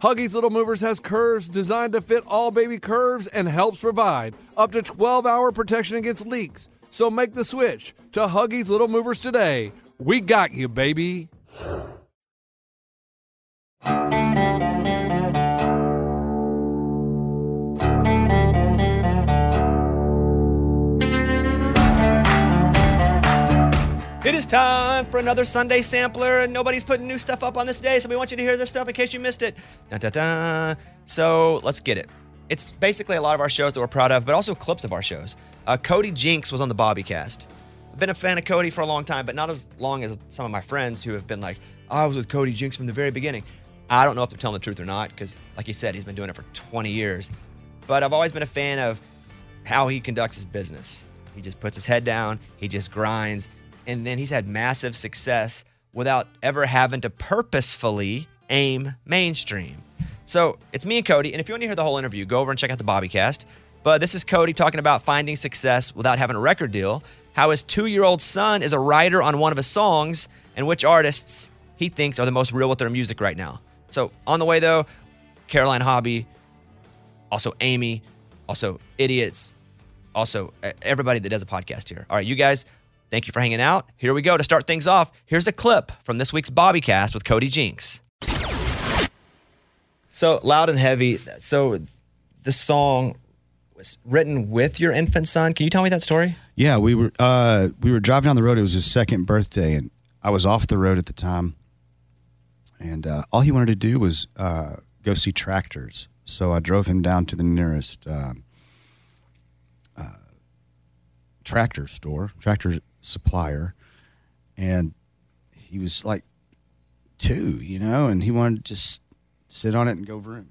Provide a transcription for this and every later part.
Huggies Little Movers has curves designed to fit all baby curves and helps provide up to 12 hour protection against leaks. So make the switch to Huggies Little Movers today. We got you, baby. It is time for another Sunday sampler, and nobody's putting new stuff up on this day, so we want you to hear this stuff in case you missed it. Dun, dun, dun. So let's get it. It's basically a lot of our shows that we're proud of, but also clips of our shows. Uh, Cody Jinks was on the Bobbycast. I've been a fan of Cody for a long time, but not as long as some of my friends who have been like, I was with Cody Jinks from the very beginning. I don't know if they're telling the truth or not, because like he said, he's been doing it for 20 years. But I've always been a fan of how he conducts his business. He just puts his head down, he just grinds, and then he's had massive success without ever having to purposefully aim mainstream. So it's me and Cody, and if you want to hear the whole interview, go over and check out the Bobbycast. But this is Cody talking about finding success without having a record deal, how his two year old son is a writer on one of his songs, and which artists he thinks are the most real with their music right now. So on the way, though, Caroline Hobby, also Amy, also Idiots, also everybody that does a podcast here. All right, you guys, thank you for hanging out. Here we go. To start things off, here's a clip from this week's Bobbycast with Cody Jinks. So loud and heavy. So the song was written with your infant son. Can you tell me that story? Yeah, we were uh, we were driving down the road. It was his second birthday, and I was off the road at the time. And uh, all he wanted to do was uh, go see tractors. So I drove him down to the nearest um, uh, tractor store, tractor supplier, and he was like two, you know, and he wanted to just sit on it and go vroom.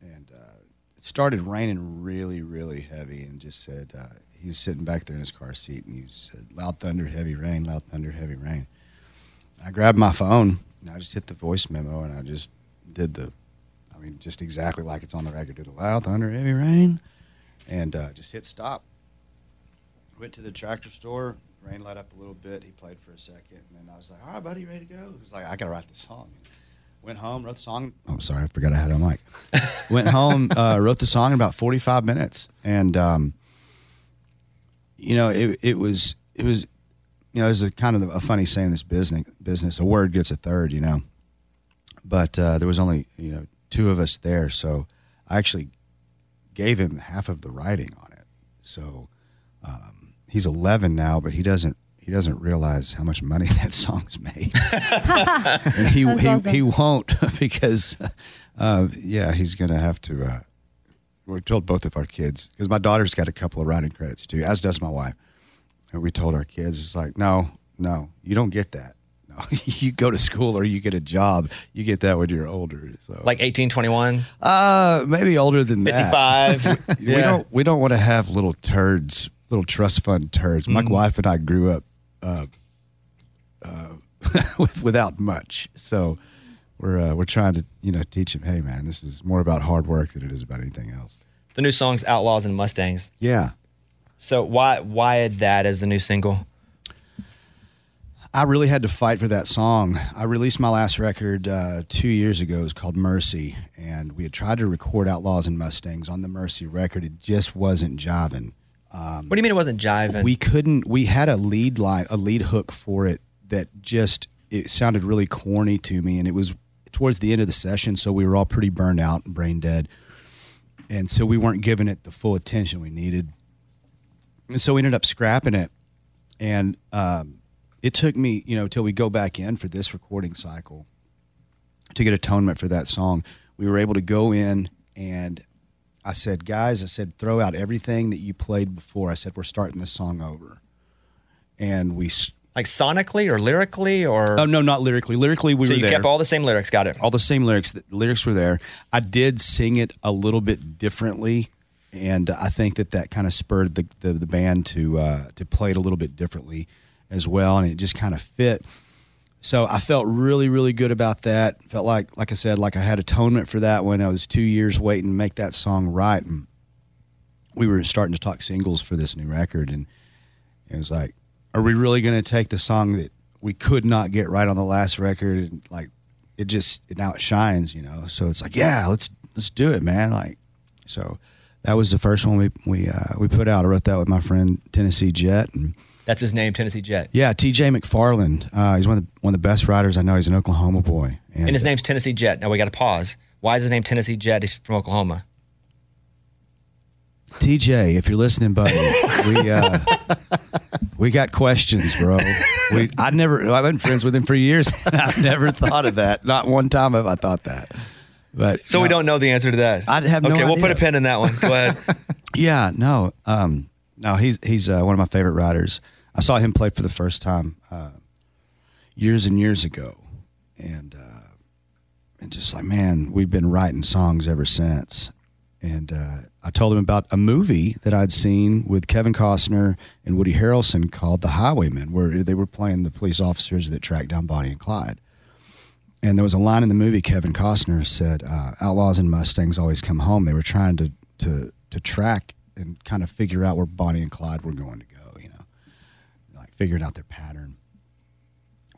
And uh, it started raining really, really heavy, and just said uh, he was sitting back there in his car seat, and he said, "Loud thunder, heavy rain, loud thunder, heavy rain." I grabbed my phone and I just hit the voice memo, and I just did the, I mean, just exactly like it's on the record. Did the loud thunder, heavy rain, and uh, just hit stop. Went to the tractor store. Rain let up a little bit. He played for a second, and then I was like, "All right, buddy, you ready to go?" He's like, "I gotta write this song." Went home, wrote the song. Oh, sorry, I forgot I had it on mic. Went home, uh, wrote the song in about forty-five minutes, and um, you know, it it was it was, you know, there's a kind of a funny saying in this business. Business, a word gets a third, you know. But uh, there was only you know two of us there, so I actually gave him half of the writing on it. So um, he's 11 now, but he doesn't he doesn't realize how much money that song's made, and he he, awesome. he won't because uh, yeah, he's gonna have to. Uh, we told both of our kids because my daughter's got a couple of writing credits too, as does my wife. and we told our kids, it's like, no, no, you don't get that. No, you go to school or you get a job. You get that when you're older. So Like 18, 21, uh, maybe older than that. 55. We don't we don't want to have little turds, little trust fund turds. My Mm-hmm. wife and I grew up uh, uh, with, without much, so we're uh, we're trying to you know teach him. Hey, man, this is more about hard work than it is about anything else. The new song's Outlaws and Mustangs. Yeah, So why why that as the new single? I really had to fight for that song. I released my last record uh, two years ago. It was called Mercy, and we had tried to record Outlaws and Mustangs on the Mercy record. It just wasn't jiving. What do you mean it wasn't jiving? we couldn't we had a lead line a lead hook for it that just it sounded really corny to me and it was towards the end of the session so we were all pretty burned out and brain dead. And so we weren't giving it the full attention we needed. And so we ended up scrapping it. And um, it took me you know till we go back in for this recording cycle to get atonement for that song. We were able to go in and I said, guys, I said, throw out everything that you played before. I said, we're starting this song over. And we, like sonically or lyrically or oh no, not lyrically. Lyrically, we so were you there. kept all the same lyrics. Got it. all the same lyrics. The lyrics were there. I did sing it a little bit differently, and I think that that kind of spurred the, the the band to uh, to play it a little bit differently as well, and it just kind of fit. So I felt really, really good about that. Felt like, like I said, like I had atonement for that when I was two years waiting to make that song right, and we were starting to talk singles for this new record, and it was like, are we really going to take the song that we could not get right on the last record, and like it just now it shines, you know? So it's like, yeah, let's let's do it, man. Like, so that was the first one we we uh, we put out. I wrote that with my friend Tennessee Jet, and That's his name, Tennessee Jet. yeah, T.J. McFarland. Uh, he's one of the one of the best writers I know. He's an Oklahoma boy, And his name's Tennessee Jet. Now we got to pause. Why is his name Tennessee Jet? He's from Oklahoma. TJ, if you're listening, buddy, we uh, we got questions, bro. We I never I've been friends with him for years, and I've never thought of that. Not one time have I thought that. But So we don't know the answer to that. I have no Okay, we'll put a pin in that one. Go ahead. Yeah, no, um, no. He's he's uh, one of my favorite writers. I saw him play for the first time uh, years and years ago, and uh, and just like man, we've been writing songs ever since. And uh, I told him about a movie that I'd seen with Kevin Costner and Woody Harrelson called The Highwaymen, where they were playing the police officers that tracked down Bonnie and Clyde. And there was a line in the movie Kevin Costner said, uh, "Outlaws and Mustangs always come home." They were trying to to to track and kind of figure out where Bonnie and Clyde were going to go. Figuring out their pattern.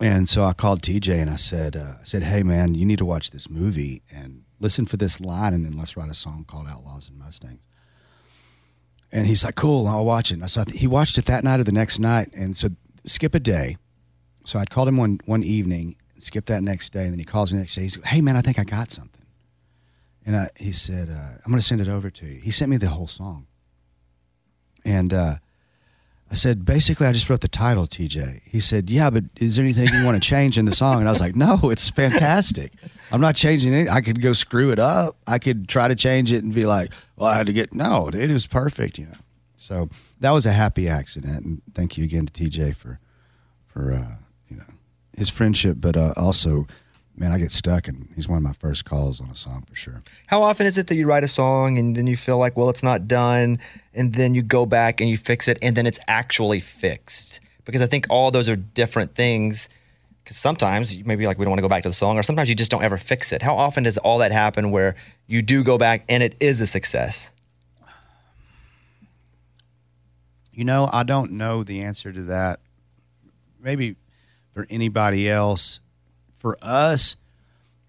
And so I called TJ and I said, uh, I said, "Hey man, you need to watch this movie and listen for this line, and then let's write a song called Outlaws and Mustangs." And he's like, "Cool, I'll watch it." So he watched it that night or the next night, and so skip a day. So I'd called him one one evening, skip that next day, and then he calls me the next day. He's like, "Hey man, I think I got something." And I, he said, uh, "I'm going to send it over to you." He sent me the whole song, and uh, I said, "Basically, I just wrote the title, TJ." He said, "Yeah, but is there anything you want to change in the song?" And I was like, "No, it's fantastic. I'm not changing it. I could go screw it up. I could try to change it and be like, well, I had to get no, it was perfect, you know." So that was a happy accident, and thank you again to TJ for for uh, you know his friendship, but uh, also, man, I get stuck, and he's one of my first calls on a song for sure. How often is it that you write a song and then you feel like, well, it's not done, and then you go back and you fix it, and then it's actually fixed? Because I think all those are different things. Because sometimes you may be like, we don't want to go back to the song, or sometimes you just don't ever fix it. How often does all that happen where you do go back and it is a success? You know, I don't know the answer to that. Maybe for anybody else, for us,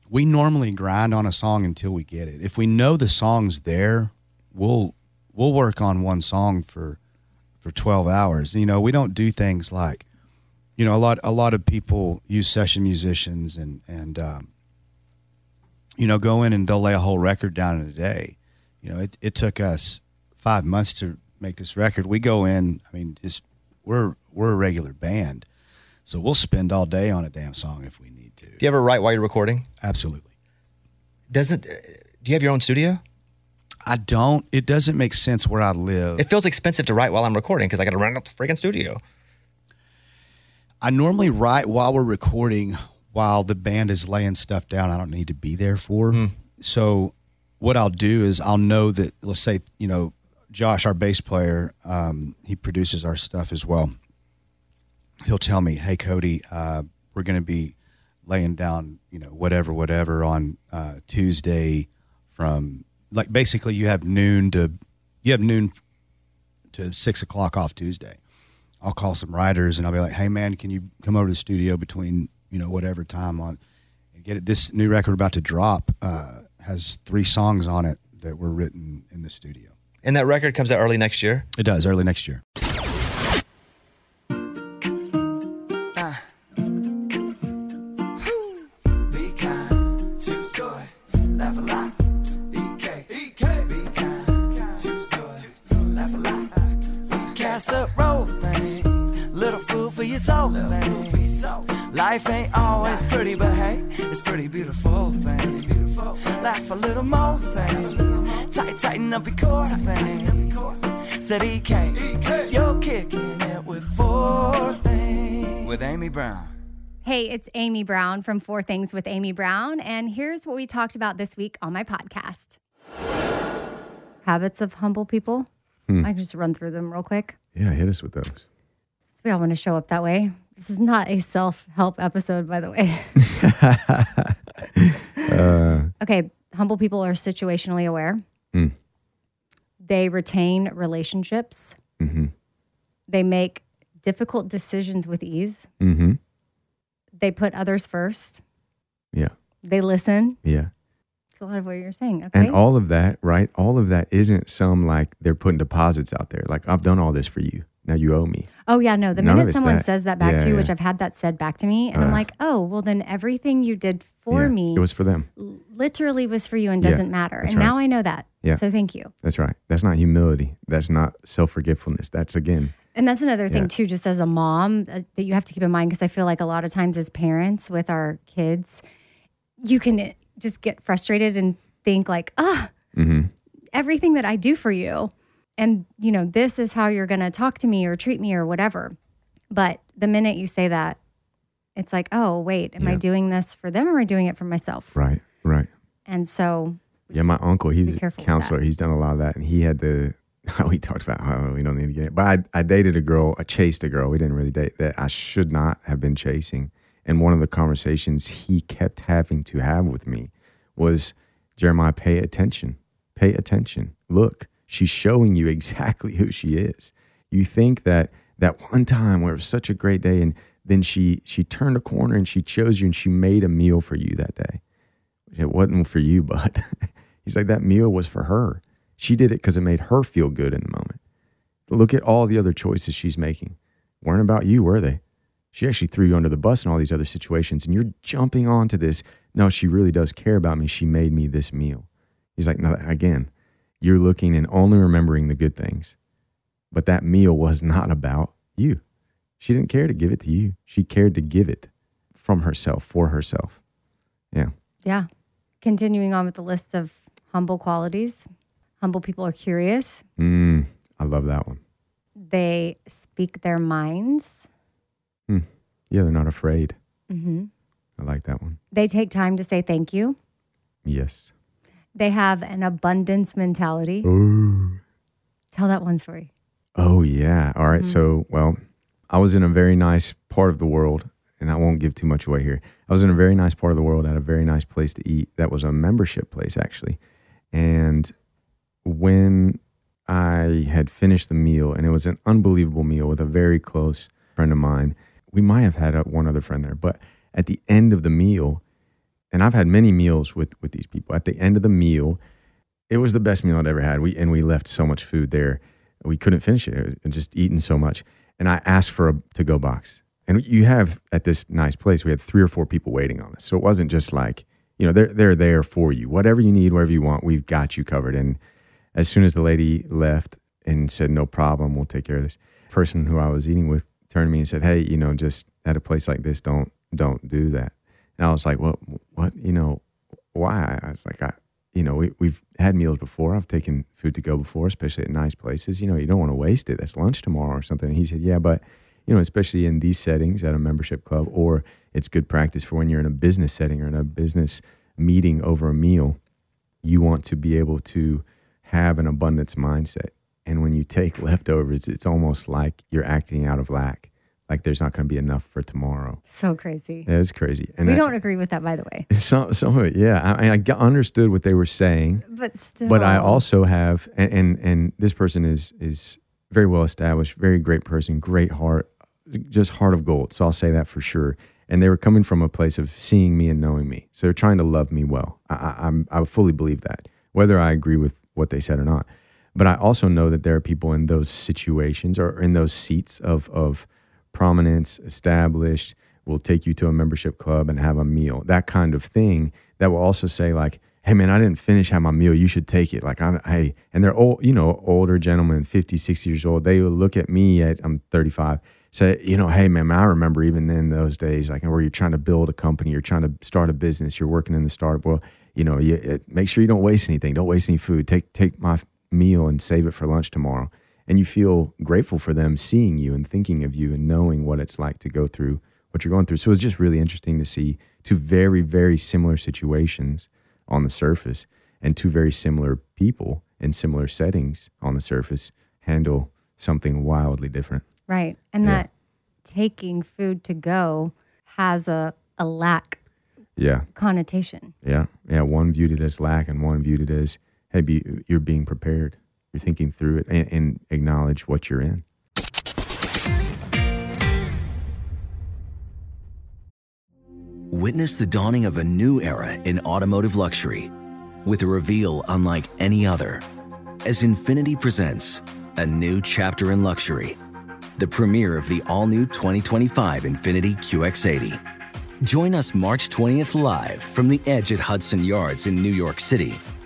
we normally grind on a song until we get it. If we know the song's there, we'll we'll work on one song for for 12 hours. You know, we don't do things like you know, a lot a lot of people use session musicians and and um, you know, go in and they'll lay a whole record down in a day. You know, it, it took us five months to make this record. We go in, I mean, just we're we're a regular band, so we'll spend all day on a damn song if we need to. Do you ever write while you're recording? Absolutely. Doesn't do you have your own studio? I don't. It doesn't make sense where I live. It feels expensive to write while I'm recording because I got to run out the freaking studio. I normally write while we're recording, while the band is laying stuff down. I don't need to be there for. So, what I'll do is I'll know that. Let's say you know, Josh, our bass player, um, he produces our stuff as well. He'll tell me, "Hey, Cody, uh, we're going to be laying down, you know, whatever, whatever on uh, Tuesday from like basically you have noon to you have noon to six o'clock off Tuesday." I'll call some writers and I'll be like, "Hey man, can you come over to the studio between you know whatever time on and get it?" This new record about to drop uh, has three songs on it that were written in the studio. And that record comes out early next year. It does early next year. For your soul things. Life ain't always pretty, but hey, it's pretty beautiful things. Laugh a little more things, tight, tighten up your core things. Said EK, you're kicking it with four things with Amy Brown. Hey, it's Amy Brown from Four Things with Amy Brown, and here's what we talked about this week on my podcast Habits of humble people. Hmm. I can just run through them real quick. Yeah, hit us with those. We all want to show up that way. This is not a self help episode, by the way. okay, humble people are situationally aware. Mm. They retain relationships. Mm-hmm. They make difficult decisions with ease. Mm-hmm. They put others first. Yeah. They listen. Yeah. It's a lot of what you're saying. Okay. And all of that, right? All of that isn't some like they're putting deposits out there. Like I've done all this for you. Now you owe me. oh yeah, no. The None minute someone that. says that back Yeah, to you, yeah. which I've had that said back to me, and I'm Uh. like, oh, well then everything you did for Yeah, me It was for them. literally was for you and doesn't matter. And right. now I know that. Yeah. So thank you. That's right. That's not humility. That's not self forgetfulness. That's again. And that's another thing too, just as a mom, uh, that you have to keep in mind because I feel like a lot of times as parents with our kids, you can uh, just get frustrated and think like, ah, Mm-hmm. everything that I do for you, and you know, this is how you're going to talk to me or treat me or whatever. But the minute you say that, it's like, oh wait, am I doing this for them or am I doing it for myself? Right. Right. And so, Yeah, my uncle, he be was a counselor. He's done a lot of that. And he had to, how we talked about how we don't need to get it. But I, I dated a girl, I chased a girl. We didn't really date that I should not have been chasing. And one of the conversations he kept having to have with me was Jeremiah, pay attention. Pay attention. Look, she's showing you exactly who she is. You think that that one time where it was such a great day and then she she turned a corner and she chose you and she made a meal for you that day. It wasn't for you, but he's like, that meal was for her. She did it because it made her feel good in the moment. Look at all the other choices she's making. Weren't about you, were they? She actually threw you under the bus in all these other situations, and you're jumping onto this. No, she really does care about me. She made me this meal. He's like, no, again, you're looking and only remembering the good things. But that meal was not about you. She didn't care to give it to you. She cared to give it from herself, for herself. Yeah. yeah. Continuing on with the list of humble qualities, humble people are curious. Mm, I love that one. They speak their minds. Mm. Yeah, they're not afraid. Mm-hmm. I like that one. They take time to say thank you. Yes. They have an abundance mentality. Ooh. Tell that one story. Oh, yeah. All right, So, mm-hmm. well, I was in a very nice part of the world, and I won't give too much away here. I was in a very nice part of the world at a very nice place to eat. That was a membership place, actually. And when I had finished the meal, and it was an unbelievable meal with a very close friend of mine, we might have had one other friend there, but at the end of the meal, and I've had many meals with with these people. At the end of the meal, it was the best meal I'd ever had. We and we left so much food there, we couldn't finish it. It was just eating so much. And I asked for a to go box. And you have at this nice place, we had three or four people waiting on us. So it wasn't just like you know they're they're there for you. Whatever you need, whatever you want, we've got you covered. And as soon as the lady left and said no problem, we'll take care of this. Person who I was eating with turned to me and said, "Hey, you know, just at a place like this, don't don't do that." And I was like, "Well, what? You know, why?" I was like, "I you know, we, we've had meals before. I've taken food to go before, especially at nice places. You know, you don't want to waste it. That's lunch tomorrow or something. And he said, yeah, but, you know, especially in these settings at a membership club, or it's good practice for when you're in a business setting or in a business meeting over a meal, you want to be able to have an abundance mindset. And when you take leftovers, it's almost like you're acting out of lack. Like there's not going to be enough for tomorrow. So crazy. Yeah, it's crazy. And we I- don't agree with that, by the way. some, some of it, yeah. I, I understood what they were saying, But still. but I also have, and, and and this person is is very well established, very great person, great heart, just heart of gold. So I'll say that for sure. And they were coming from a place of seeing me and knowing me, so they're trying to love me well. I, I, I'm I fully believe that, whether I agree with what they said or not. But I also know that there are people in those situations or in those seats of of prominence, established, will take you to a membership club and have a meal, that kind of thing, that will also say, like, hey, man, I didn't finish have my meal. You should take it. Like, I'm, hey, and they're old, you know, older gentlemen, 50, 60 years old. They will look at me at, I'm 35, say, you know, hey, man, I remember even then those days, like, where you're trying to build a company, you're trying to start a business, you're working in the startup. Well, you know, you, make sure you don't waste anything. Don't waste any food. Take, take my meal and save it for lunch tomorrow and you feel grateful for them seeing you and thinking of you and knowing what it's like to go through what you're going through. So it's just really interesting to see two very, very similar situations on the surface and two very similar people in similar settings on the surface handle something wildly different. Right. And Yeah. that taking food to go has a, a lack Yeah, connotation. yeah, yeah. One viewed it as lack, and one viewed it as, hey, be, you're being prepared. You're thinking through it and, and acknowledge what you're in. Witness the dawning of a new era in automotive luxury with a reveal unlike any other as Infiniti presents a new chapter in luxury, the premiere of the all new 2025 Infiniti QX80. Join us March 20th live from the edge at Hudson Yards in New York City,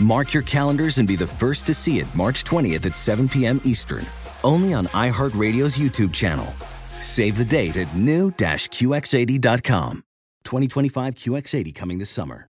Mark your calendars and be the first to see it March 20th at 7 p.m. Eastern, only on iHeartRadio's YouTube channel. Save the date at new-QX80.com. 2025 QX80 coming this summer.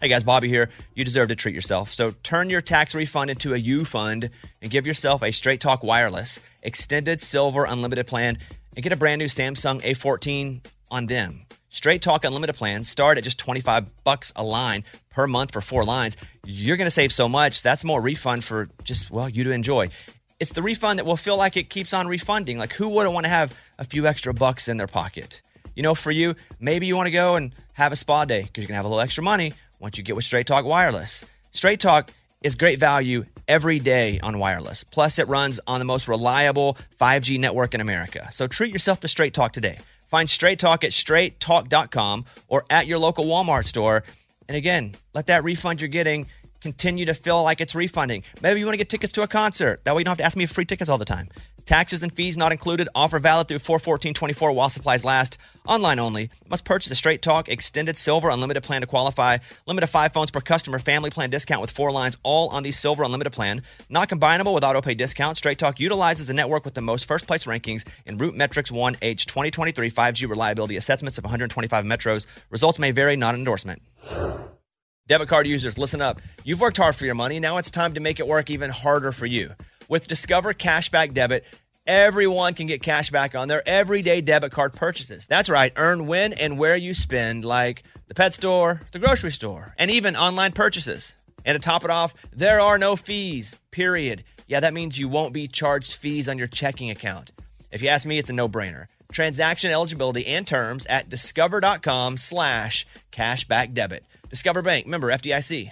Hey guys, Bobby here. You deserve to treat yourself. So turn your tax refund into a U fund and give yourself a Straight Talk Wireless extended silver unlimited plan and get a brand new Samsung A14 on them. Straight Talk unlimited plans start at just 25 bucks a line per month for 4 lines. You're going to save so much. That's more refund for just well, you to enjoy. It's the refund that will feel like it keeps on refunding. Like who wouldn't want to have a few extra bucks in their pocket? You know, for you, maybe you want to go and have a spa day because you're going to have a little extra money once you get with Straight Talk Wireless. Straight Talk is great value every day on wireless. Plus, it runs on the most reliable 5G network in America. So treat yourself to Straight Talk today. Find Straight Talk at straighttalk.com or at your local Walmart store. And again, let that refund you're getting continue to feel like it's refunding. Maybe you want to get tickets to a concert. That way you don't have to ask me for free tickets all the time. Taxes and fees not included. Offer valid through 41424 while supplies last. Online only. Must purchase a Straight Talk Extended Silver Unlimited plan to qualify. Limit of five phones per customer. Family plan discount with four lines, all on the Silver Unlimited plan. Not combinable with auto pay discount. Straight Talk utilizes the network with the most first place rankings in RootMetrics 1H 2023 5G reliability assessments of 125 metros. Results may vary, not an endorsement. Debit card users, listen up. You've worked hard for your money. Now it's time to make it work even harder for you. With Discover Cashback Debit, everyone can get cash back on their everyday debit card purchases. That's right, earn when and where you spend, like the pet store, the grocery store, and even online purchases. And to top it off, there are no fees, period. Yeah, that means you won't be charged fees on your checking account. If you ask me, it's a no-brainer. Transaction eligibility and terms at discover.com slash cashback debit. Discover Bank, member FDIC.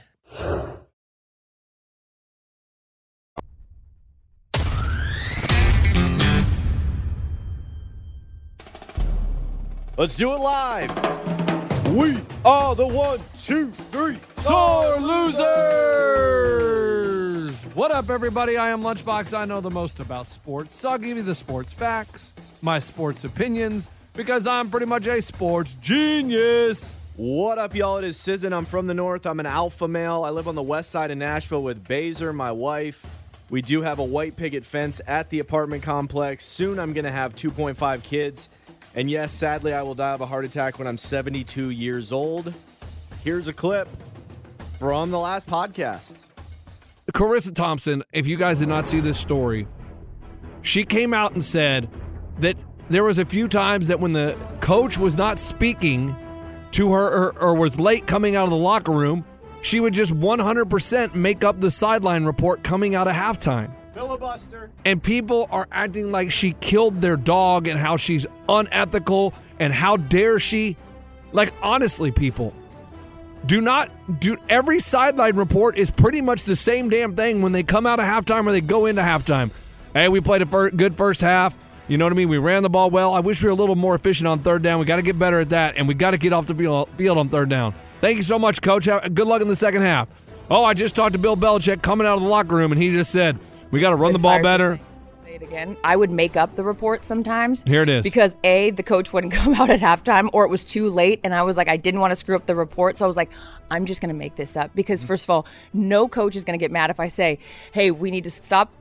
Let's do it live. We are the one, two, three, sore losers. What up, everybody? I am Lunchbox. I know the most about sports, so I'll give you the sports facts, my sports opinions, because I'm pretty much a sports genius. What up, y'all? It is Sizzin. I'm from the north. I'm an alpha male. I live on the west side of Nashville with Baser, my wife. We do have a white picket fence at the apartment complex. Soon I'm going to have 2.5 kids. And yes, sadly, I will die of a heart attack when I'm 72 years old. Here's a clip from the last podcast. Charissa Thompson, if you guys did not see this story, she came out and said that there was a few times that when the coach was not speaking to her or, or was late coming out of the locker room, she would just 100% make up the sideline report coming out of halftime. Filibuster. And people are acting like she killed their dog and how she's unethical and how dare she. Like, honestly, people, do not do every sideline report is pretty much the same damn thing when they come out of halftime or they go into halftime. Hey, we played a fir- good first half. You know what I mean? We ran the ball well. I wish we were a little more efficient on third down. We got to get better at that, and we got to get off the field, field on third down. Thank you so much, Coach. Have, good luck in the second half. Oh, I just talked to Bill Belichick coming out of the locker room, and he just said we got to run the ball better. Say it again. I would make up the report sometimes. Here it is. Because A, the coach wouldn't come out at halftime or it was too late and I was like, I didn't want to screw up the report. So I was like, I'm just going to make this up. Because, first of all, no coach is going to get mad if I say, hey, we need to stop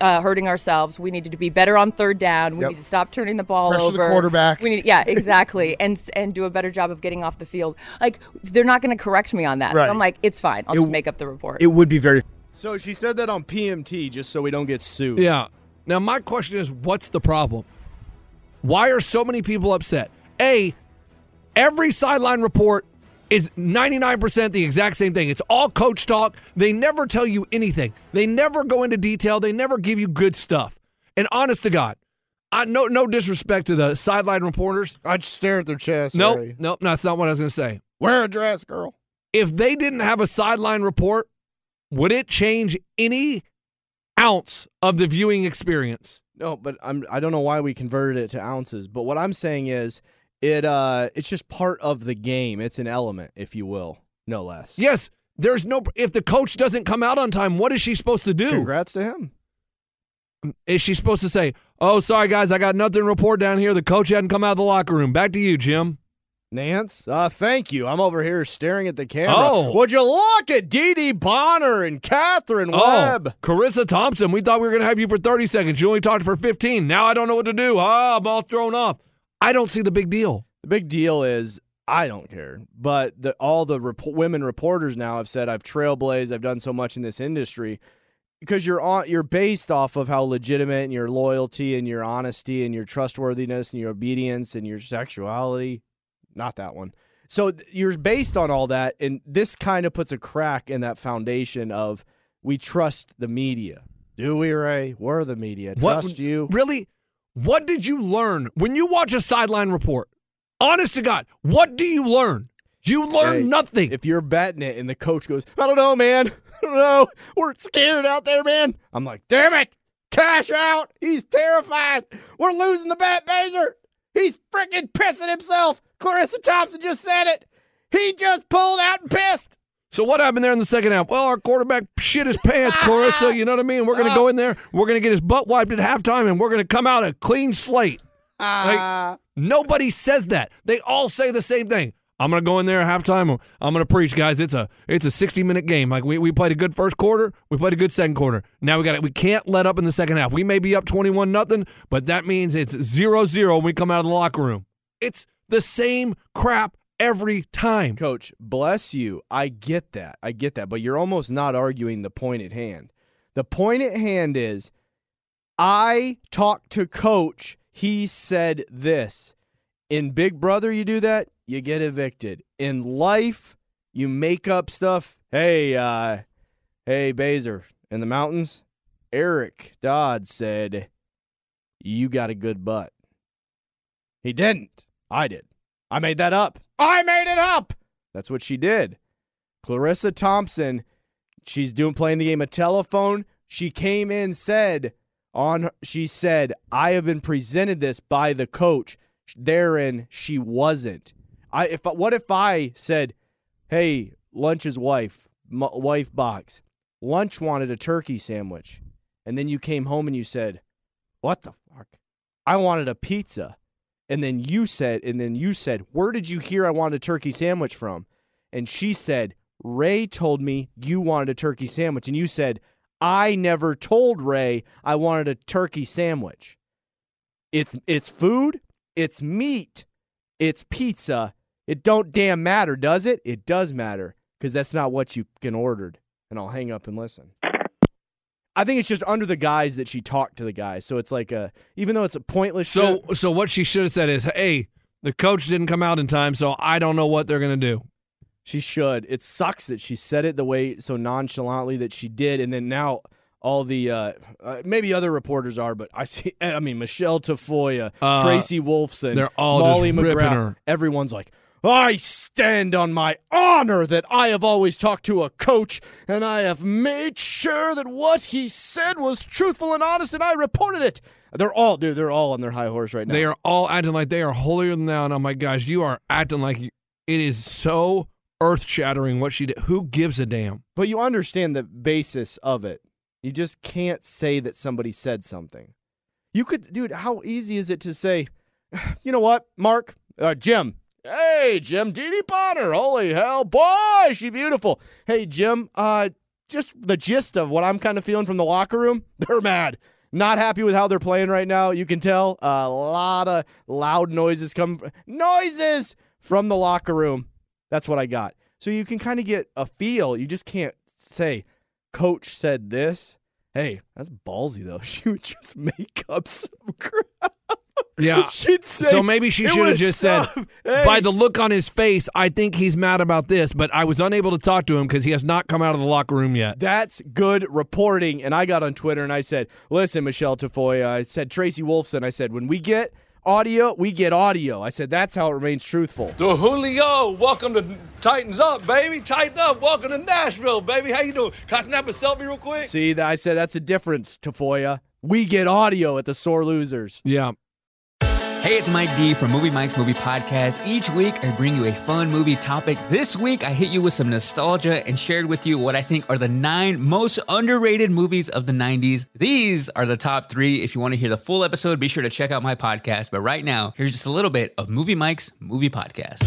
uh, hurting ourselves. We need to be better on third down. We Yep. need to stop turning the ball Pressure the quarterback. We need, yeah, exactly, and and do a better job of getting off the field. Like they're not going to correct me on that. Right. So I'm like, it's fine. I'll It just make up the report. It would be very. So she said that on PMT just so we don't get sued. Yeah. Now my question is, what's the problem? Why are so many people upset? A, every sideline report is 99% the exact same thing. It's all coach talk. They never tell you anything. They never go into detail. They never give you good stuff. And honest to God, I no no disrespect to the sideline reporters. I'd just stare at their chest. Nope, Harry. nope, no, that's not what I was going to say. Wear a dress, girl. If they didn't have a sideline report, would it change any ounce of the viewing experience? No, but I'm I don't know why we converted it to ounces. But what I'm saying is it uh it's just part of the game. It's an element, if you will, no less. Yes, there's no. If the coach doesn't come out on time, what is she supposed to do? Congrats to him. Is she supposed to say, "Oh, sorry guys, I got nothing to report down here. The coach hadn't come out of the locker room. Back to you, Jim." Nantz, uh, thank you. I'm over here staring at the camera. Oh. Would you look at Dee Dee Bonner and Catherine Webb? Oh, Charissa Thompson. We thought we were going to have you for 30 seconds. You only talked for 15. Now I don't know what to do. Ah, I'm all thrown off. I don't see the big deal. The big deal is I don't care, but the, all the rep- women reporters now have said I've trailblazed. I've done so much in this industry because you're on. You're based off of how legitimate and your loyalty and your honesty and your trustworthiness and your obedience and your sexuality. Not that one. So you're based on all that, and this kind of puts a crack in that foundation of we trust the media. Do we, Ray? We're the media. What- Trust you. Really? What did you learn when you watch a sideline report? Honest to God, what do you learn? You learn Hey, nothing. If you're betting it and the coach goes, I don't know, man. I don't know. We're scared out there, man. I'm like, damn it. Cash out. He's terrified. We're losing the bet, Baser. He's freaking pissing himself. Clarissa Thompson just said it. He just pulled out and pissed. So what happened there in the second half? Well, our quarterback shit his pants, Clarissa. You know what I mean? We're going to go in there. We're going to get his butt wiped at halftime, and we're going to come out a clean slate. Like, ah. nobody says that. They all say the same thing. I'm gonna go in there at halftime. I'm gonna preach, guys. It's a it's a 60 minute game. Like we, we played a good first quarter, we played a good second quarter. Now we got it. We can't let up in the second half. We may be up 21 nothing, but that means it's 0-0 when we come out of the locker room. It's the same crap every time. Coach, bless you. I get that. I get that. But you're almost not arguing the point at hand. The point at hand is I talked to coach. He said this. In Big Brother, you do that, you get evicted. In life, you make up stuff. Hey, uh, hey, Baser, in the mountains, Eric Dodd said, You got a good butt. He didn't. I did. I made that up. I made it up. That's what she did. Clarissa Thompson, she's doing playing the game of telephone. She came in said on she said, "I have been presented this by the coach." Therein she wasn't. I if what if I said, "Hey, lunch's wife, m- wife box. lunch wanted a turkey sandwich. And then you came home and you said, What the fuck? I wanted a pizza. And then you said, and then you said, Where did you hear I wanted a turkey sandwich from? And she said, Ray told me you wanted a turkey sandwich. And you said, I never told Ray I wanted a turkey sandwich. It's it's food, it's meat, it's pizza. It don't damn matter, does it? It does matter because that's not what you can ordered. And I'll hang up and listen. I think it's just under the guise that she talked to the guys. So it's like a even though it's a pointless So so what she should have said is, "Hey, the coach didn't come out in time, so I don't know what they're gonna do." She should. It sucks that she said it the way so nonchalantly that she did, and then now all the uh, uh, maybe other reporters are, but I see. I mean, Michelle Tafoya, Uh, Tracy Wolfson, they're all Molly McGrath. Everyone's like, I stand on my honor that I have always talked to a coach, and I have made sure that what he said was truthful and honest, and I reported it. They're all, dude. They're all on their high horse right now. They are all acting like they are holier than thou. And oh my gosh, you are acting like it is so earth shattering what she did. Who gives a damn? But you understand the basis of it. You just can't say that somebody said something. You could, dude, how easy is it to say, you know what, Mark, uh, Jim, hey, Jim, Dee Dee Bonner, holy hell, boy, she beautiful. Hey, Jim, uh, just the gist of what I'm kind of feeling from the locker room, they're mad. Not happy with how they're playing right now. You can tell a lot of loud noises come noises from the locker room. That's what I got. So you can kind of get a feel. You just can't say, Coach said this. Hey, that's ballsy though. She would just make up some crap. Yeah. She'd say. so maybe she should have was just said, Hey." by the look on his face, I think he's mad about this, but I was unable to talk to him because he has not come out of the locker room yet. That's good reporting. And I got on Twitter and I said, listen, Michelle Tafoya, I said, Tracy Wolfson, I said, when we get audio, we get audio. I said, that's how it remains truthful. So Julio, welcome to Titans Up, baby. Tighten up. Welcome to Nashville, baby. How you doing? Can I snap a selfie real quick? See, that I said, that's the difference, Tafoya. We get audio at the Sore Losers. Yeah. Hey, it's Mike D from Movie Mike's Movie Podcast. Each week, I bring you a fun movie topic. This week, I hit you with some nostalgia and shared with you what I think are the nine most underrated movies of the 90s. These are the top three. If you want to hear the full episode, be sure to check out my podcast. But right now, here's just a little bit of Movie Mike's Movie Podcast.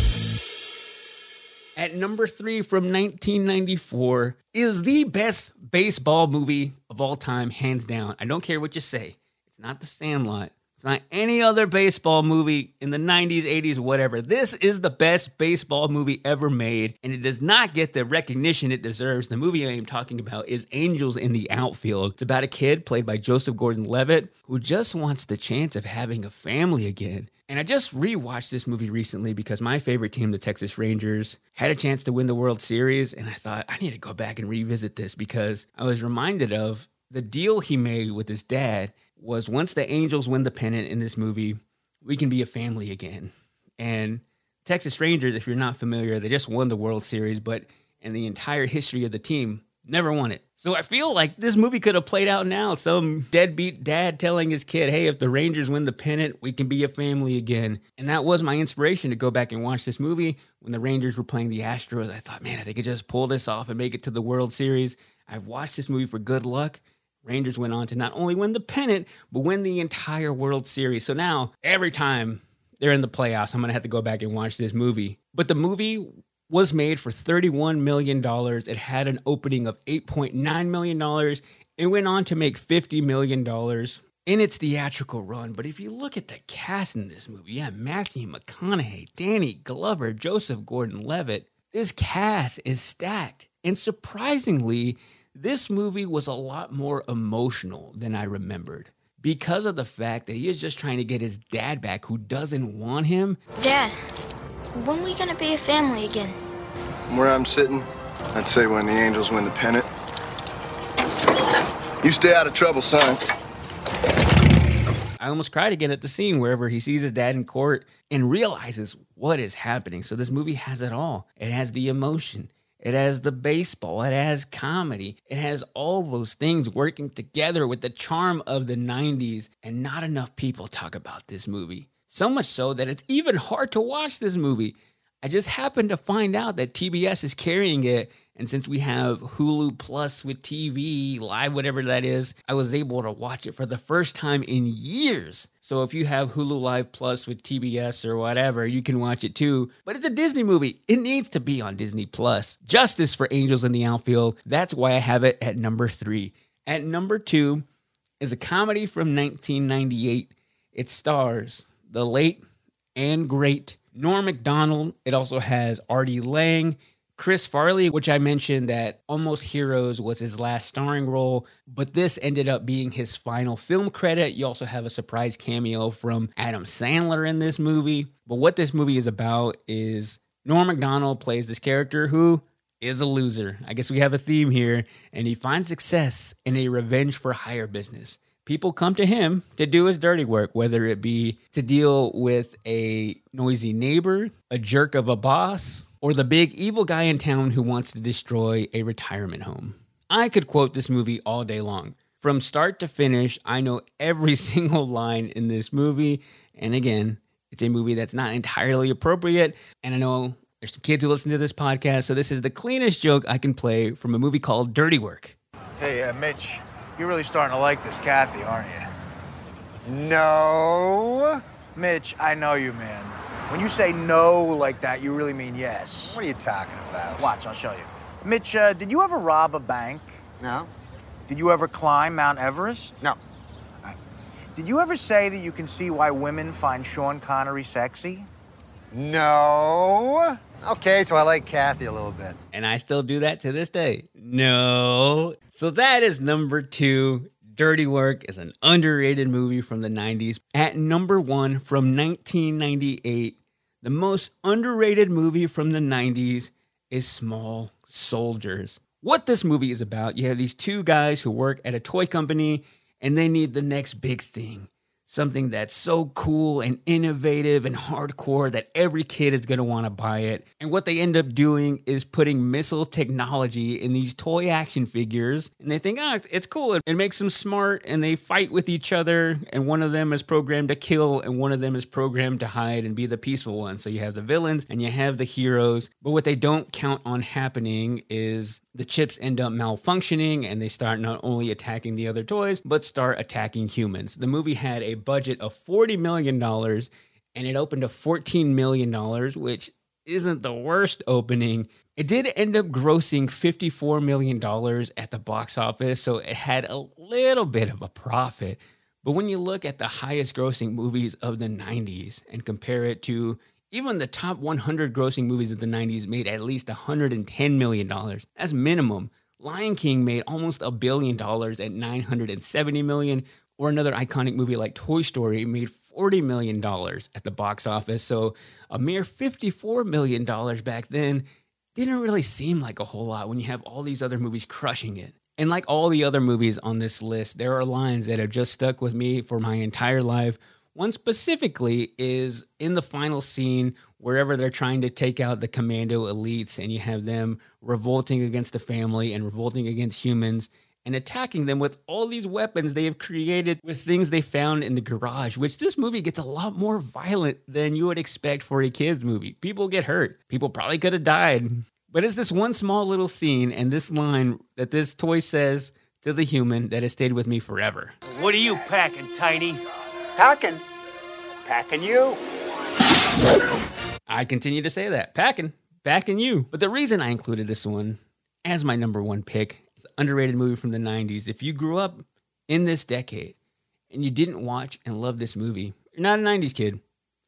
At number three from 1994 is the best baseball movie of all time, hands down. I don't care what you say. It's not The Sandlot. It's not any other baseball movie in the 90s, 80s, whatever. This is the best baseball movie ever made, and it does not get the recognition it deserves. The movie I am talking about is Angels in the Outfield. It's about a kid played by Joseph Gordon Levitt who just wants the chance of having a family again. And I just rewatched this movie recently because my favorite team, the Texas Rangers, had a chance to win the World Series. And I thought, I need to go back and revisit this because I was reminded of the deal he made with his dad was once the Angels win the pennant in this movie, we can be a family again. And Texas Rangers, if you're not familiar, they just won the World Series, but in the entire history of the team, never won it. So I feel like this movie could have played out now. Some deadbeat dad telling his kid, hey, if the Rangers win the pennant, we can be a family again. And that was my inspiration to go back and watch this movie. When the Rangers were playing the Astros, I thought, man, if they could just pull this off and make it to the World Series. I've watched this movie for good luck. Rangers went on to not only win the pennant, but win the entire World Series. So now, every time they're in the playoffs, I'm going to have to go back and watch this movie. But the movie was made for $31 million. It had an opening of $8.9 million. It went on to make $50 million in its theatrical run. But if you look at the cast in this movie, yeah, Matthew McConaughey, Danny Glover, Joseph Gordon Levitt, this cast is stacked. And surprisingly, this movie was a lot more emotional than I remembered because of the fact that he is just trying to get his dad back who doesn't want him. Dad, when are we gonna be a family again? Where I'm sitting, I'd say when the Angels win the pennant. You stay out of trouble, son. I almost cried again at the scene wherever he sees his dad in court and realizes what is happening. So this movie has it all. It has the emotion. It has the baseball. It has comedy. It has all those things working together with the charm of the 90s. And not enough people talk about this movie. So much so that it's even hard to watch this movie. I just happened to find out that TBS is carrying it And since we have Hulu Plus with TV, live, whatever that is, I was able to watch it for the first time in years. So if you have Hulu Live Plus with TBS or whatever, you can watch it too. But it's a Disney movie. It needs to be on Disney Plus. Justice for Angels in the Outfield. That's why I have it at number three. At number two is a comedy from 1998. It stars the late and great Norm MacDonald. It also has Artie Lange, Chris Farley, which I mentioned that Almost Heroes was his last starring role, but this ended up being his final film credit. You also have a surprise cameo from Adam Sandler in this movie. But what this movie is about is Norm MacDonald plays this character who is a loser. I guess we have a theme here, and he finds success in a revenge for hire business people come to him to do his dirty work, whether it be to deal with a noisy neighbor, a jerk of a boss, or the big evil guy in town who wants to destroy a retirement home. I could quote this movie all day long. From start to finish, I know every single line in this movie. And again, it's a movie that's not entirely appropriate. And I know there's some kids who listen to this podcast, so this is the cleanest joke I can play from a movie called Dirty Work. Hey, uh, Mitch, you're really starting to like this Kathy, aren't you? No. Mitch, I know you, man. When you say no like that, you really mean yes. What are you talking about? Watch, I'll show you. Mitch, uh, did you ever rob a bank? No. Did you ever climb Mount Everest? No. Did you ever say that you can see why women find Sean Connery sexy? No. Okay, so I like Kathy a little bit. And I still do that to this day. No. So that is number two. Dirty Work is an underrated movie from the 90s. At number one from 1998, the most underrated movie from the 90s is Small Soldiers. What this movie is about, you have these two guys who work at a toy company and they need the next big thing something that's so cool and innovative and hardcore that every kid is going to want to buy it. And what they end up doing is putting missile technology in these toy action figures. And they think, ah, oh, it's cool. It makes them smart and they fight with each other. And one of them is programmed to kill and one of them is programmed to hide and be the peaceful one. So you have the villains and you have the heroes. But what they don't count on happening is the chips end up malfunctioning and they start not only attacking the other toys, but start attacking humans. The movie had a budget of $40 million and it opened to $14 million, which isn't the worst opening. It did end up grossing $54 million at the box office, so it had a little bit of a profit. But when you look at the highest grossing movies of the 90s and compare it to even the top 100 grossing movies of the 90s made at least $110 million. as minimum. Lion King made almost a billion dollars at 970 million, or another iconic movie like Toy Story made $40 million at the box office. So a mere $54 million back then didn't really seem like a whole lot when you have all these other movies crushing it. And like all the other movies on this list, there are lines that have just stuck with me for my entire life one specifically is in the final scene, wherever they're trying to take out the commando elites, and you have them revolting against the family and revolting against humans and attacking them with all these weapons they have created with things they found in the garage, which this movie gets a lot more violent than you would expect for a kids' movie. People get hurt, people probably could have died. But it's this one small little scene and this line that this toy says to the human that has stayed with me forever. What are you packing, Tiny? Packing? Packing you. I continue to say that. Packing. Packing you. But the reason I included this one as my number one pick is underrated movie from the 90s. If you grew up in this decade and you didn't watch and love this movie, you're not a 90s kid.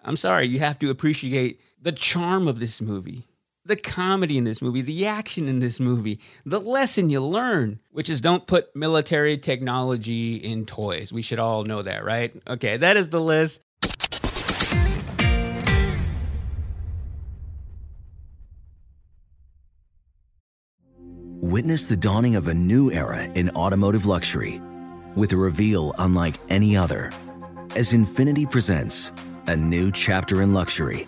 I'm sorry. You have to appreciate the charm of this movie the comedy in this movie, the action in this movie, the lesson you learn, which is don't put military technology in toys. We should all know that, right? Okay, that is the list. Witness the dawning of a new era in automotive luxury with a reveal unlike any other as Infiniti presents a new chapter in luxury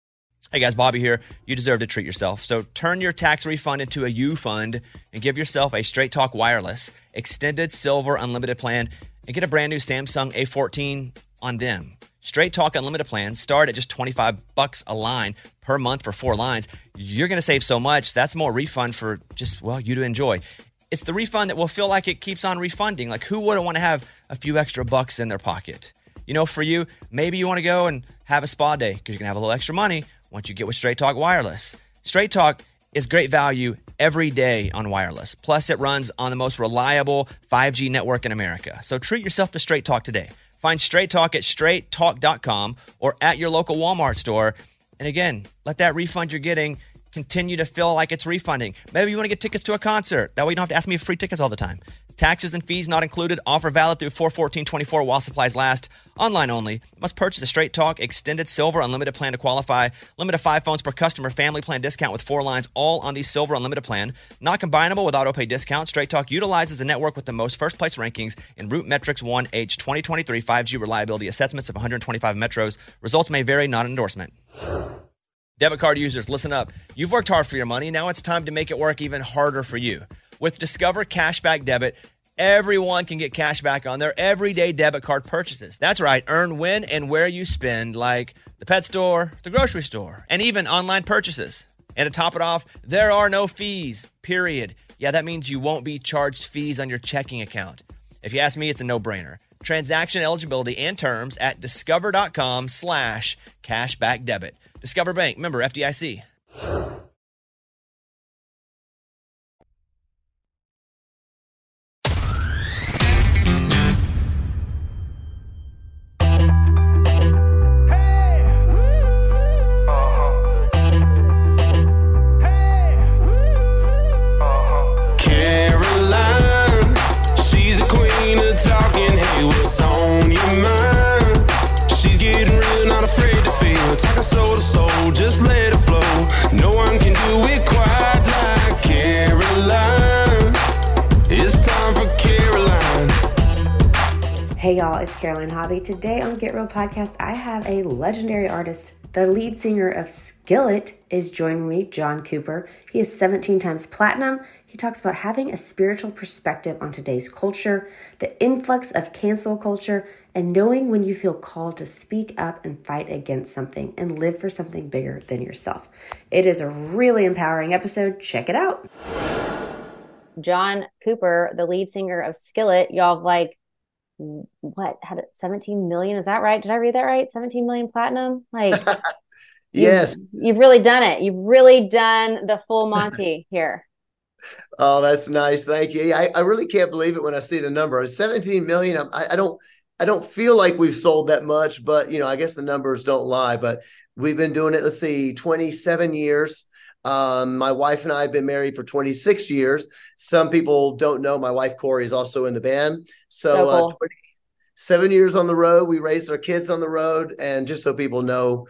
Hey guys, Bobby here. You deserve to treat yourself. So turn your tax refund into a U fund and give yourself a Straight Talk Wireless extended silver unlimited plan and get a brand new Samsung A14 on them. Straight Talk unlimited plans start at just 25 bucks a line per month for 4 lines. You're going to save so much. That's more refund for just well, you to enjoy. It's the refund that will feel like it keeps on refunding. Like who wouldn't want to have a few extra bucks in their pocket? You know, for you, maybe you want to go and have a spa day because you're going to have a little extra money once you get with Straight Talk Wireless. Straight Talk is great value every day on wireless. Plus, it runs on the most reliable 5G network in America. So treat yourself to Straight Talk today. Find Straight Talk at straighttalk.com or at your local Walmart store. And again, let that refund you're getting continue to feel like it's refunding. Maybe you want to get tickets to a concert. That way you don't have to ask me for free tickets all the time. Taxes and fees not included. Offer valid through 41424 while supplies last. Online only. Must purchase a Straight Talk Extended Silver Unlimited plan to qualify. Limit of five phones per customer. Family plan discount with four lines, all on the Silver Unlimited plan. Not combinable with auto pay discount. Straight Talk utilizes the network with the most first place rankings in RootMetrics 1H 2023 5G reliability assessments of 125 metros. Results may vary, not an endorsement. Debit card users, listen up. You've worked hard for your money. Now it's time to make it work even harder for you. With Discover Cashback Debit, everyone can get cash back on their everyday debit card purchases. That's right, earn when and where you spend, like the pet store, the grocery store, and even online purchases. And to top it off, there are no fees, period. Yeah, that means you won't be charged fees on your checking account. If you ask me, it's a no-brainer. Transaction eligibility and terms at discover.com slash cashback debit. Discover Bank, member FDIC. Hey y'all, it's Caroline Hobby. Today on Get Real Podcast, I have a legendary artist. The lead singer of Skillet is joining me, John Cooper. He is 17 times platinum. He talks about having a spiritual perspective on today's culture, the influx of cancel culture, and knowing when you feel called to speak up and fight against something and live for something bigger than yourself. It is a really empowering episode. Check it out. John Cooper, the lead singer of Skillet, y'all like what had it 17 million? Is that right? Did I read that right? 17 million platinum? Like Yes. you've, you've really done it. You've really done the full Monty here. Oh, that's nice. Thank you. I, I really can't believe it when I see the number. 17 million. I, I don't I don't feel like we've sold that much, but you know, I guess the numbers don't lie. But we've been doing it, let's see, 27 years. Um, my wife and I have been married for 26 years. Some people don't know my wife Korey is also in the band. So, So uh, cool. 27 years on the road. We raised our kids on the road. And just so people know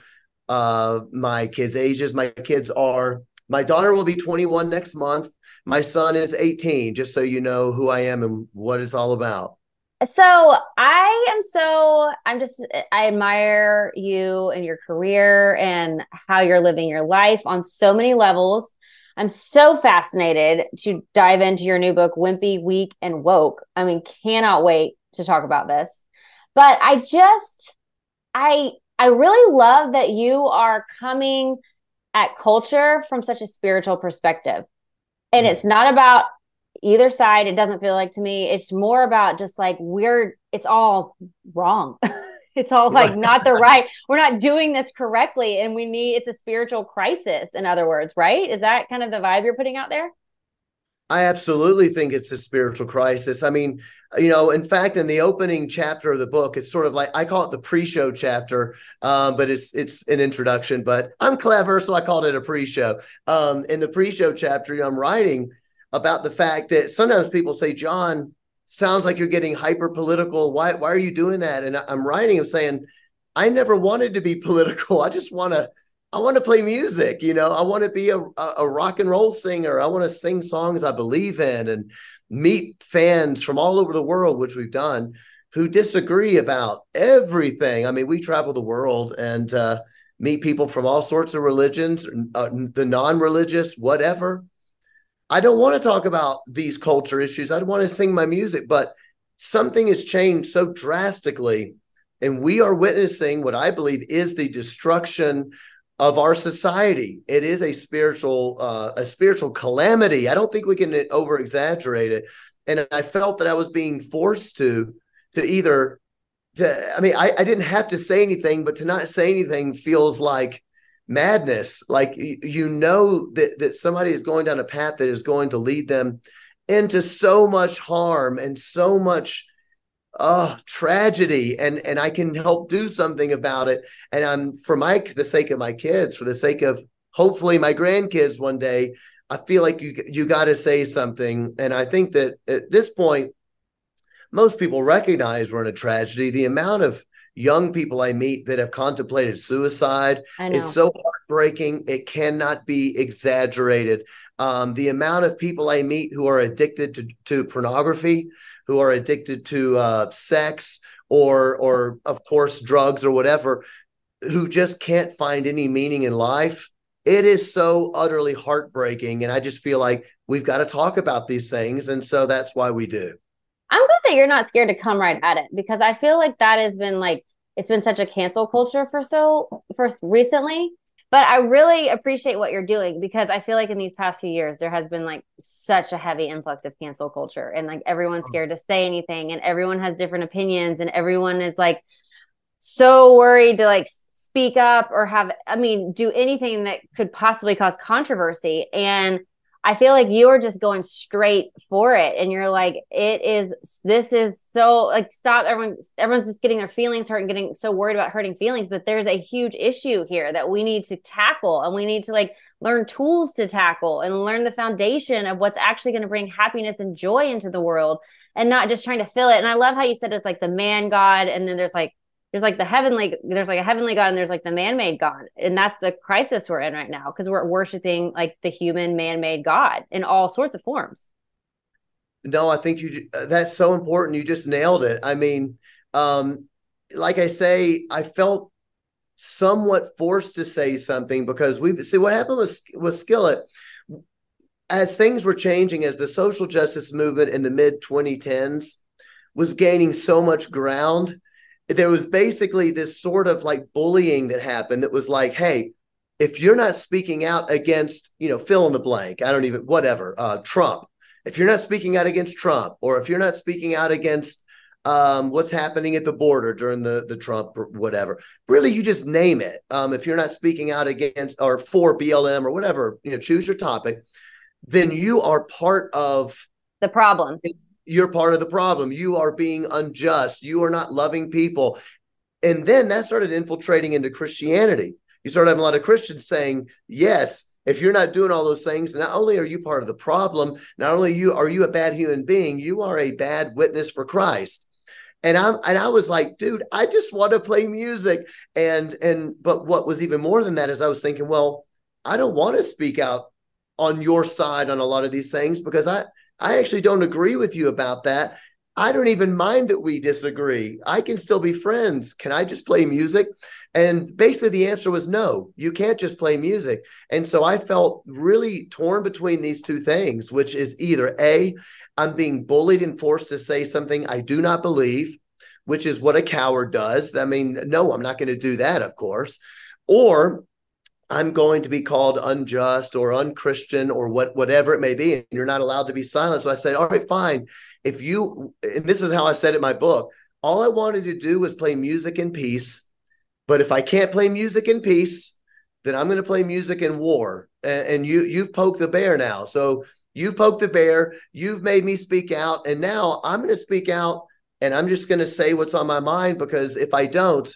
uh, my kids' ages, my kids are, my daughter will be 21 next month. My son is 18, just so you know who I am and what it's all about. So I am so I'm just I admire you and your career and how you're living your life on so many levels. I'm so fascinated to dive into your new book, Wimpy, Weak, and Woke. I mean, cannot wait to talk about this. But I just I I really love that you are coming at culture from such a spiritual perspective. And mm-hmm. it's not about either side. It doesn't feel like to me. It's more about just like we're it's all wrong. it's all like not the right. We're not doing this correctly. And we need it's a spiritual crisis, in other words, right? Is that kind of the vibe you're putting out there? I absolutely think it's a spiritual crisis. I mean, you know, in fact, in the opening chapter of the book, it's sort of like I call it the pre-show chapter, um, but it's it's an introduction. But I'm clever, so I called it a pre-show. Um, in the pre-show chapter, I'm writing about the fact that sometimes people say, "John, sounds like you're getting hyper political. Why why are you doing that?" And I'm writing, I'm saying, I never wanted to be political. I just want to I want to play music, you know. I want to be a, a rock and roll singer. I want to sing songs I believe in and meet fans from all over the world, which we've done, who disagree about everything. I mean, we travel the world and uh, meet people from all sorts of religions, uh, the non-religious, whatever. I don't want to talk about these culture issues. I want to sing my music, but something has changed so drastically, and we are witnessing what I believe is the destruction of our society. It is a spiritual uh, a spiritual calamity. I don't think we can over exaggerate it. And I felt that I was being forced to to either to I mean I, I didn't have to say anything, but to not say anything feels like madness. Like you know that that somebody is going down a path that is going to lead them into so much harm and so much oh tragedy. And and i can help do something about it. And i'm for my the sake of my kids for the sake of hopefully my grandkids one day i feel like you you got to say something. And i think that at this point most people recognize we're in a tragedy. The amount of young people i meet that have contemplated suicide. It's so heartbreaking. It cannot be exaggerated. Um, the amount of people i meet who are addicted to, to pornography who are addicted to uh, sex or or of course drugs or whatever who just can't find any meaning in life it is so utterly heartbreaking. And i just feel like we've got to talk about these things. And so that's why we do i'm glad that you're not scared to come right at it because i feel like that has been like it's been such a cancel culture for so for recently. But I really appreciate what you're doing because I feel like in these past few years there has been like such a heavy influx of cancel culture and like everyone's mm. scared to say anything and everyone has different opinions and everyone is like so worried to like speak up or have I mean do anything that could possibly cause controversy. And I feel like you're just going straight for it and you're like it is this is so like stop everyone everyone's just getting their feelings hurt and getting so worried about hurting feelings but there's a huge issue here that we need to tackle and we need to like learn tools to tackle and learn the foundation of what's actually going to bring happiness and joy into the world and not just trying to fill it. And I love how you said it's like the man god and then there's like there's like the heavenly there's like a heavenly god and there's like the man-made god. And that's the crisis we're in right now because we're worshiping like the human man-made god in all sorts of forms. No i think you that's so important. You just nailed it. I mean um like i say i felt somewhat forced to say something because we see what happened with with skillet as things were changing as the social justice movement in the mid 2010s was gaining so much ground there was basically this sort of like bullying that happened that was like, hey, if you're not speaking out against, you know, fill in the blank, I don't even, whatever, uh, Trump, if you're not speaking out against Trump, or if you're not speaking out against um, what's happening at the border during the the Trump whatever, really, you just name it. Um, if you're not speaking out against or for BLM or whatever, you know, choose your topic, then you are part of the problem you're part of the problem. You are being unjust. You are not loving people. And then that started infiltrating into Christianity. You started having a lot of Christians saying, yes, if you're not doing all those things, not only are you part of the problem, not only you are you a bad human being, you are a bad witness for Christ. And I'm and I was like, dude, I just want to play music. And and but what was even more than that is I was thinking, well, I don't want to speak out on your side on a lot of these things because I I actually don't agree with you about that. I don't even mind that we disagree. I can still be friends. Can I just play music? And basically, the answer was no, you can't just play music. And so I felt really torn between these two things, which is either A, I'm being bullied and forced to say something I do not believe, which is what a coward does. I mean, no, I'm not going to do that, of course. Or I'm going to be called unjust or unchristian or what whatever it may be, and you're not allowed to be silent. So I said, all right, fine. If you and this is how I said it in my book, all I wanted to do was play music in peace. But if I can't play music in peace, then I'm going to play music in war. And, and you you've poked the bear now. So You've poked the bear. You've made me speak out. And now I'm going to speak out and I'm just going to say what's on my mind because if I don't,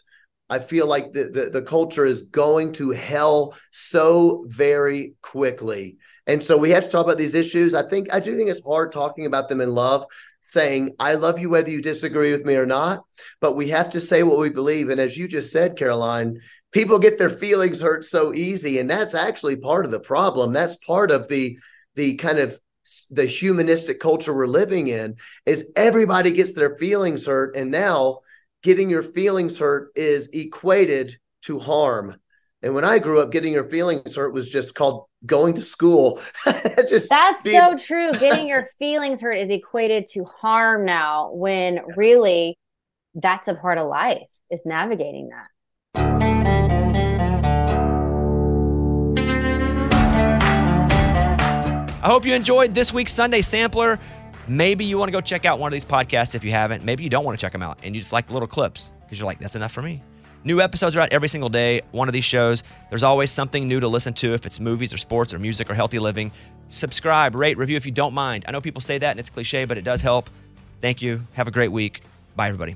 I feel like the, the, the culture is going to hell so very quickly. And so we have to talk about these issues. I think I do think it's hard talking about them in love, saying, I love you whether you disagree with me or not. But we have to say what we believe. And as you just said, Caroline, people get their feelings hurt so easy. And that's actually part of the problem. That's part of the the kind of the humanistic culture we're living in is everybody gets their feelings hurt. And now getting your feelings hurt is equated to harm. And when I grew up, getting your feelings hurt was just called going to school. just That's being- so true. Getting your feelings hurt is equated to harm now when really that's a part of life is navigating that. I hope you enjoyed this week's Sunday Sampler. Maybe you want to go check out one of these podcasts if you haven't. Maybe you don't want to check them out and you just like the little clips because you're like, that's enough for me. New episodes are out every single day. One of these shows, there's always something new to listen to if it's movies or sports or music or healthy living. Subscribe, rate, review if you don't mind. I know people say that and it's cliche, but it does help. Thank you. Have a great week. Bye, everybody.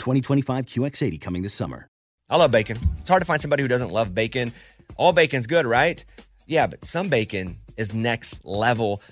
2025 QX80 coming this summer. I love bacon. It's hard to find somebody who doesn't love bacon. All bacon's good, right? Yeah, but some bacon is next level.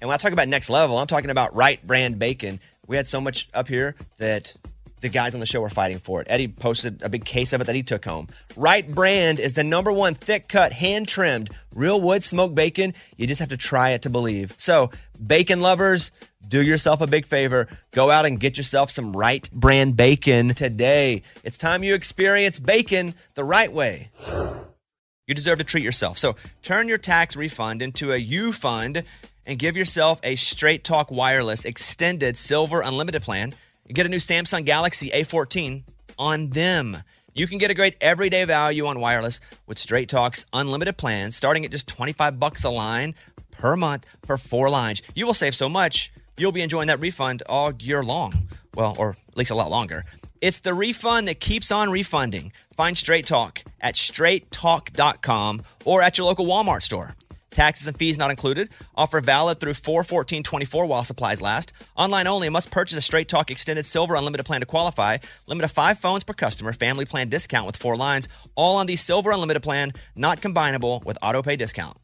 And when I talk about next level, I'm talking about Wright brand bacon. We had so much up here that the guys on the show were fighting for it. Eddie posted a big case of it that he took home. Wright brand is the number one thick cut, hand trimmed, real wood smoked bacon. You just have to try it to believe. So, bacon lovers, do yourself a big favor. Go out and get yourself some Wright brand bacon today. It's time you experience bacon the right way. You deserve to treat yourself. So turn your tax refund into a U fund and give yourself a Straight Talk Wireless Extended Silver Unlimited plan. Get a new Samsung Galaxy A14 on them. You can get a great everyday value on wireless with Straight Talk's unlimited plans starting at just 25 bucks a line per month for four lines. You will save so much, you'll be enjoying that refund all year long. Well, or at least a lot longer. It's the refund that keeps on refunding. Find Straight Talk at straighttalk.com or at your local Walmart store. Taxes and fees not included. Offer valid through 41424 while supplies last. Online only. Must purchase a Straight Talk Extended Silver Unlimited plan to qualify. Limit of five phones per customer. Family plan discount with four lines. All on the Silver Unlimited plan, not combinable with auto pay discount.